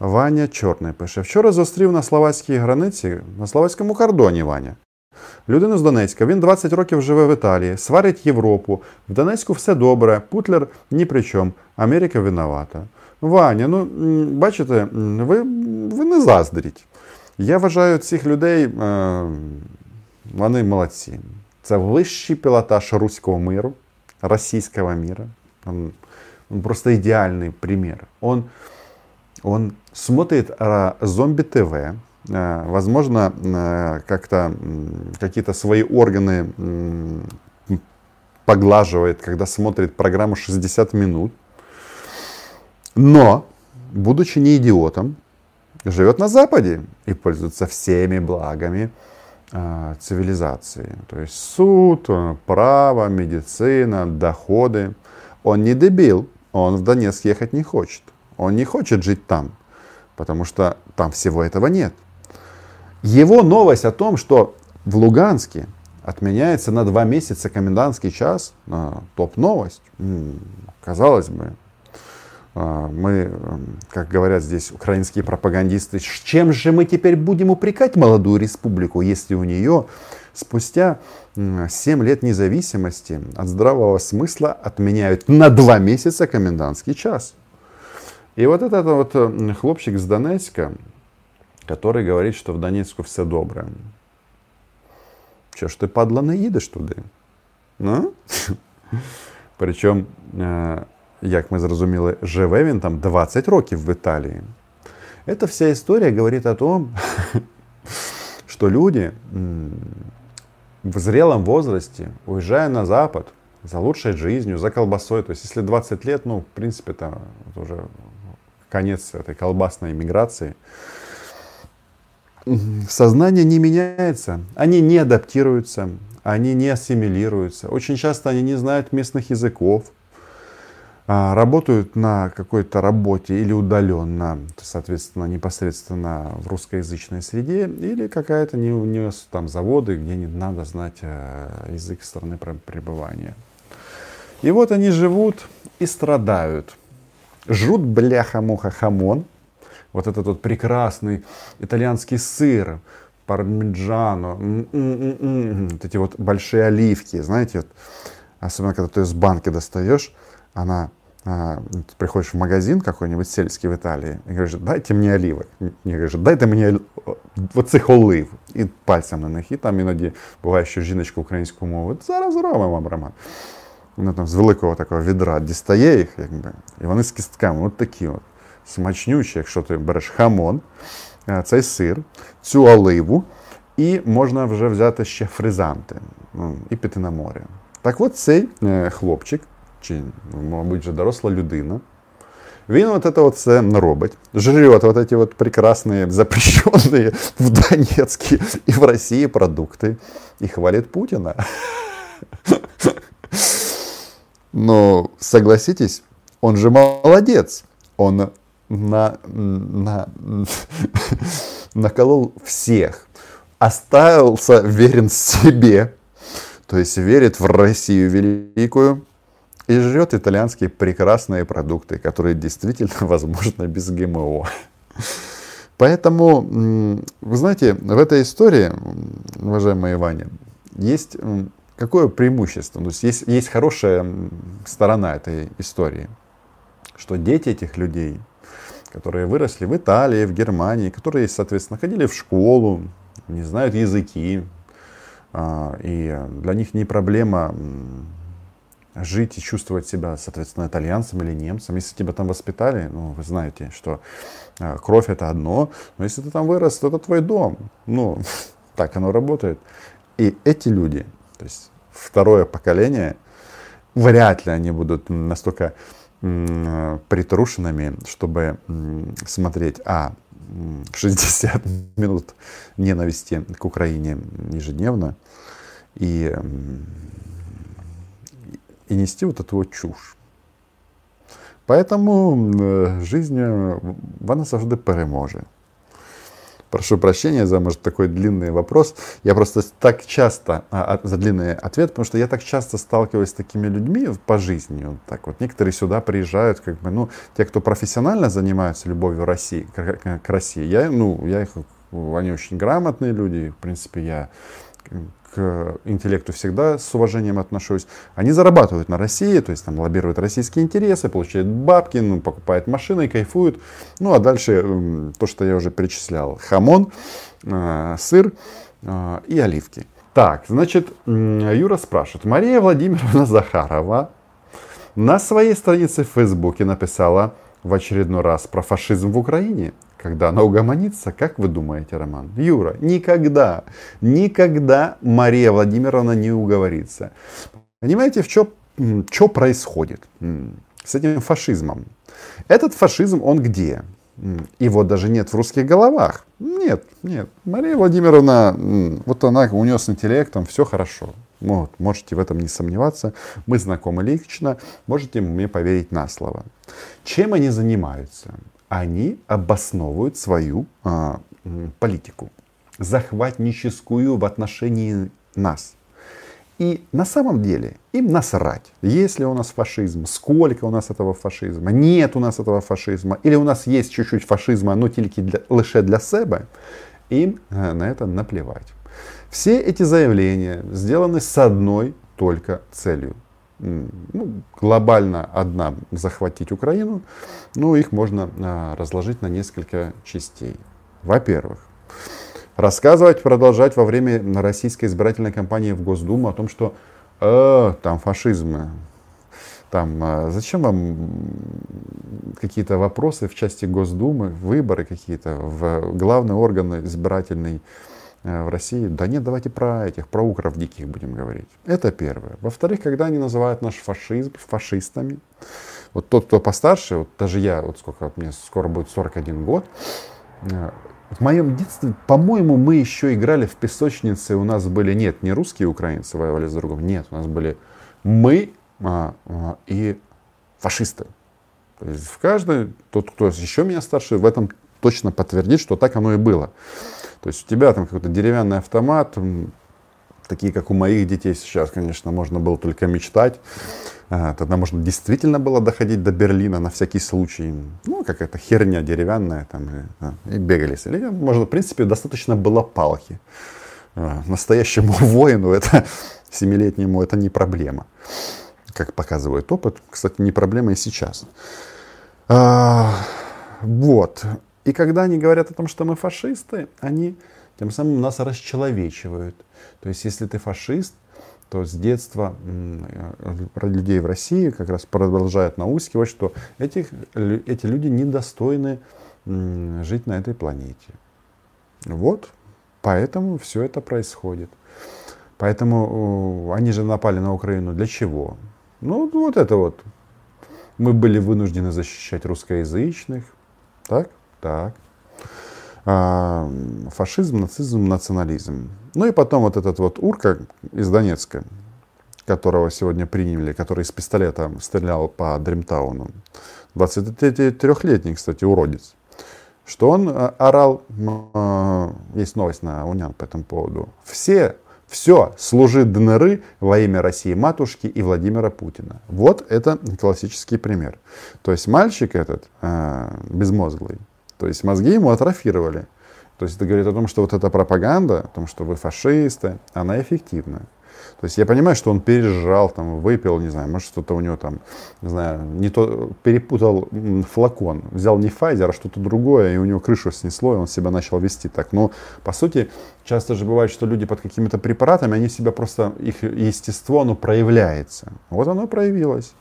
Ваня Чорний пише: вчора зустрів на словацькій границі, на словацькому кордоні Ваня. Людину з Донецька, він 20 років живе в Італії, сварить Європу. В Донецьку все добре, Путлер ні при чому, Америка винувата. Ваня, ну бачите, ви ви не заздріть. Я вважаю цих людей, е, вони молодці. Це вищий пілотаж руського миру, російського мира. Он, он просто идеальный пример. Он, он смотрит э, зомби-ТВ, э, возможно, э, как-то какие-то свои органы э, поглаживает, когда смотрит программу 60 минут. Но, будучи не идиотом, живет на Западе и пользуется всеми благами э, цивилизации. То есть суд, право, медицина, доходы. Он не дебил, он в Донецк ехать не хочет. Он не хочет жить там, потому что там всего этого нет. Его новость о том, что в Луганске отменяется на два месяца комендантский час, топ-новость, казалось бы, а, мы, как говорят здесь украинские пропагандисты, с чем же мы теперь будем упрекать молодую республику, если у нее спустя 7 лет независимости от здравого смысла отменяют на 2 месяца комендантский час. И вот этот вот хлопчик с Донецка, который говорит, что в Донецку все добре. Що ж ти, падла, не їдеш туди? Ну? Причому як ми зрозуміли, живе він там 20 років в Італії. Эта вся история говорит о том, что люди в зрелом возрасте, уезжая на Запад за лучшей жизнью, за колбасой, то есть если 20 лет, ну, в принципе, это уже конец этой колбасной иммиграции, сознание не меняется, они не адаптируются, они не ассимилируются. Очень часто они не знают местных языков, а, работают на какой-то работе или удаленно, соответственно, непосредственно в русскоязычной среде, или какая-то не, не там заводы, где не надо знать э, язык страны пребывания. И вот они живут и страдают Жрут бляха-муха хамон, вот этот вот прекрасный итальянский сыр, пармиджано, вот эти вот большие оливки, знаете, вот, особенно когда ты из банки достаешь, она а, приходишь в магазин какой-нибудь сельский в Италии и говоришь, дайте мне оливок. Не говоришь, дайте мені оцих олив. І пальцем на них. І там іноді буває, що жіночка українську мову, зараз зробимо вам роман. Вона там з великого такого відра дістає їх, якби, і вони з кістками, от такі от смачнючі, якщо ти береш хамон, цей сир, цю оливу, і можна вже взяти ще фризанти ну, і піти на море. Так от цей е, хлопчик чи, мабуть, вже доросла людина. Він от это вот все робить. Жрет вот эти вот прекрасные, запрещенные в Донецке и в России продукты. И хвалит Путина. Но согласитесь, он же молодец. Он на, на, наколол всех. Остался верен себе. То есть верит в Россию великую и жрет итальянские прекрасные продукты, которые действительно возможны без ГМО. Поэтому, вы знаете, в этой истории, уважаемая Ваня, есть какое преимущество? То есть, есть есть хорошая сторона этой истории, что дети этих людей, которые выросли в Италии, в Германии, которые, соответственно, ходили в школу, не знают языки, а, и для них не проблема жить и чувствовать себя, соответственно, итальянцем или немцем. Если тебя там воспитали, ну, вы знаете, что э, кровь это одно, но если ты там вырос, то это твой дом. Ну, так оно работает. И эти люди, то есть второе поколение, вряд ли они будут настолько притрушенными, чтобы смотреть, а, 60 минут ненависти к Украине ежедневно, и и нести вот эту вот чушь. Поэтому жизнь вона завжди переможе. Прошу прощения за, может, такой длинный вопрос. Я просто так часто, а, за длинный ответ, потому что я так часто сталкиваюсь с такими людьми по жизни. Вот так вот. Некоторые сюда приезжают, как бы, ну, те, кто профессионально занимаются любовью России, к, к России. Я, ну, я их, они очень грамотные люди. В принципе, я к интеллекту всегда с уважением отношусь. Они зарабатывают на России, то есть там лоббируют российские интересы, получают бабки, ну, покупают машины, кайфуют. Ну а дальше то, что я уже перечислял. Хамон, э, сыр э, и оливки. Так, значит, Юра спрашивает. Мария Владимировна Захарова на своей странице в Фейсбуке написала в очередной раз про фашизм в Украине когда она угомонится, как вы думаете, Роман? Юра, никогда, никогда Мария Владимировна не уговорится. Понимаете, в чем что происходит с этим фашизмом? Этот фашизм, он где? Его даже нет в русских головах. Нет, нет. Мария Владимировна, вот она, у нее с интеллектом все хорошо. Вот, можете в этом не сомневаться. Мы знакомы лично, можете мне поверить на слово. Чем они занимаются? Они обосновывают свою а, политику, захватническую в отношении нас. И на самом деле им насрать, есть ли у нас фашизм, сколько у нас этого фашизма, нет у нас этого фашизма, или у нас есть чуть-чуть фашизма, но только для, лише для себя, им э, на это наплевать. Все эти заявления сделаны с одной только целью ну, глобально одна захватить Украину, ну, их можно а, разложить на несколько частей. Во-первых, рассказывать, продолжать во время российской избирательной кампании в Госдуму о том, что э, там фашизм, там, а, зачем вам какие-то вопросы в части Госдумы, выборы какие-то в главный орган избирательный Э, в России. Да нет, давайте про этих, про укров диких будем говорить. Это первое. Во-вторых, когда они называют наш фашизм фашистами, вот тот, кто постарше, вот даже я, вот сколько, мне скоро будет 41 год, э, в моем детстве, по-моему, мы еще играли в песочнице, у нас были, нет, не русские украинцы воевали с другом, нет, у нас были мы а, а, и фашисты. То есть в каждой, тот, кто еще меня старше, в этом точно подтвердит, что так оно и было. То есть у тебя там какой-то деревянный автомат, такие, как у моих детей сейчас, конечно, можно было только мечтать. А, тогда можно действительно было доходить до Берлина на всякий случай. Ну, какая-то херня деревянная там, и, и бегали. Или, можно, в принципе, достаточно было палки. А, настоящему воину, это семилетнему, это не проблема. Как показывает опыт, кстати, не проблема и сейчас. А, вот. И когда они говорят о том, что мы фашисты, они тем самым нас расчеловечивают. То есть, если ты фашист, то с детства людей в России как раз продолжают наускивать, что этих, эти люди недостойны жить на этой планете. Вот, поэтому все это происходит. Поэтому они же напали на Украину для чего? Ну, вот это вот. Мы были вынуждены защищать русскоязычных, так? Так. А, фашизм, нацизм, национализм. Ну и потом вот этот вот Урка из Донецка, которого сегодня приняли, который из пистолета стрелял по Дримтауну. 23-летний, кстати, уродец. Что он а, орал, а, есть новость на Унян по этому поводу. Все, все служит ДНР во имя России матушки и Владимира Путина. Вот это классический пример. То есть мальчик этот, безмозглый, то есть мозги ему атрофировали. То есть это говорит о том, что вот эта пропаганда, о том, что вы фашисты, она эффективна. То есть я понимаю, что он пережрал, там, выпил, не знаю, может что-то у него там, не знаю, не то, перепутал флакон, взял не Pfizer, а что-то другое, и у него крышу снесло, и он себя начал вести так. Но, по сути, часто же бывает, что люди под какими-то препаратами, они себя просто, их естество, оно проявляется. Вот оно проявилось.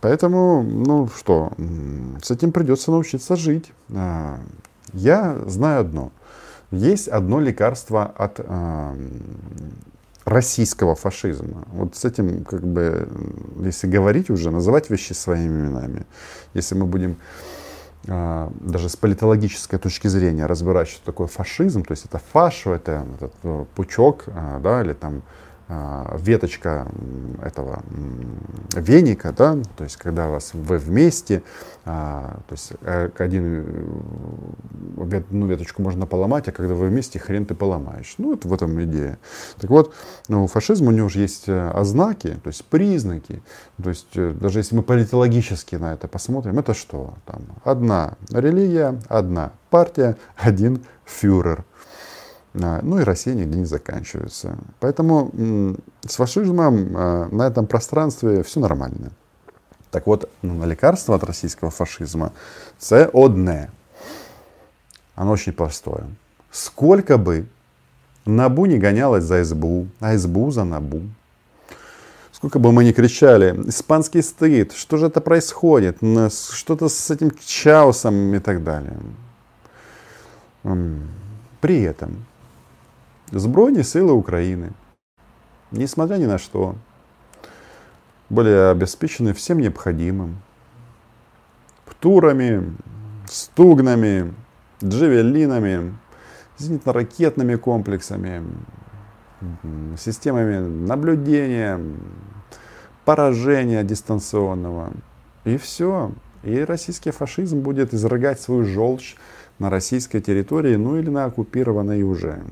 Поэтому, ну что, с этим придется научиться жить. А, я знаю одно. Есть одно лекарство от э, российского фашизма. Вот с этим, как бы, если говорить уже, называть вещи своими именами. Если мы будем э, даже с политологической точки зрения разбирать, что такое фашизм, то есть это фашу, это этот пучок, э, да, или там а, веточка этого веника, да, то есть когда вас вы вместе, а, то есть э, один одну веточку можно поломать, а когда вы вместе, хрен ты поломаешь. Ну, это в этом идея. Так вот, ну, фашизм у него же есть э, ознаки, то есть признаки. То есть э, даже если мы политологически на это посмотрим, это что? Там одна религия, одна партия, один фюрер. Ну и Россия нигде не заканчивается. Поэтому с фашизмом а, на этом пространстве все нормально. Так вот, ну, лекарство от российского фашизма – це одне. Оно очень простое. Сколько бы НАБУ не гонялось за СБУ, а СБУ за НАБУ, сколько бы мы ни кричали, испанский стыд, что же это происходит, что-то с этим Чаусом и так далее. При этом Збройні силы Украины, несмотря ни на что, были обеспечены всем необходимым. Птурами, стугнами, джевелинами, зенитно-ракетными комплексами, системами наблюдения, поражения дистанционного. И все. И российский фашизм будет изрыгать свою желчь на российской территории, ну или на оккупированной уже.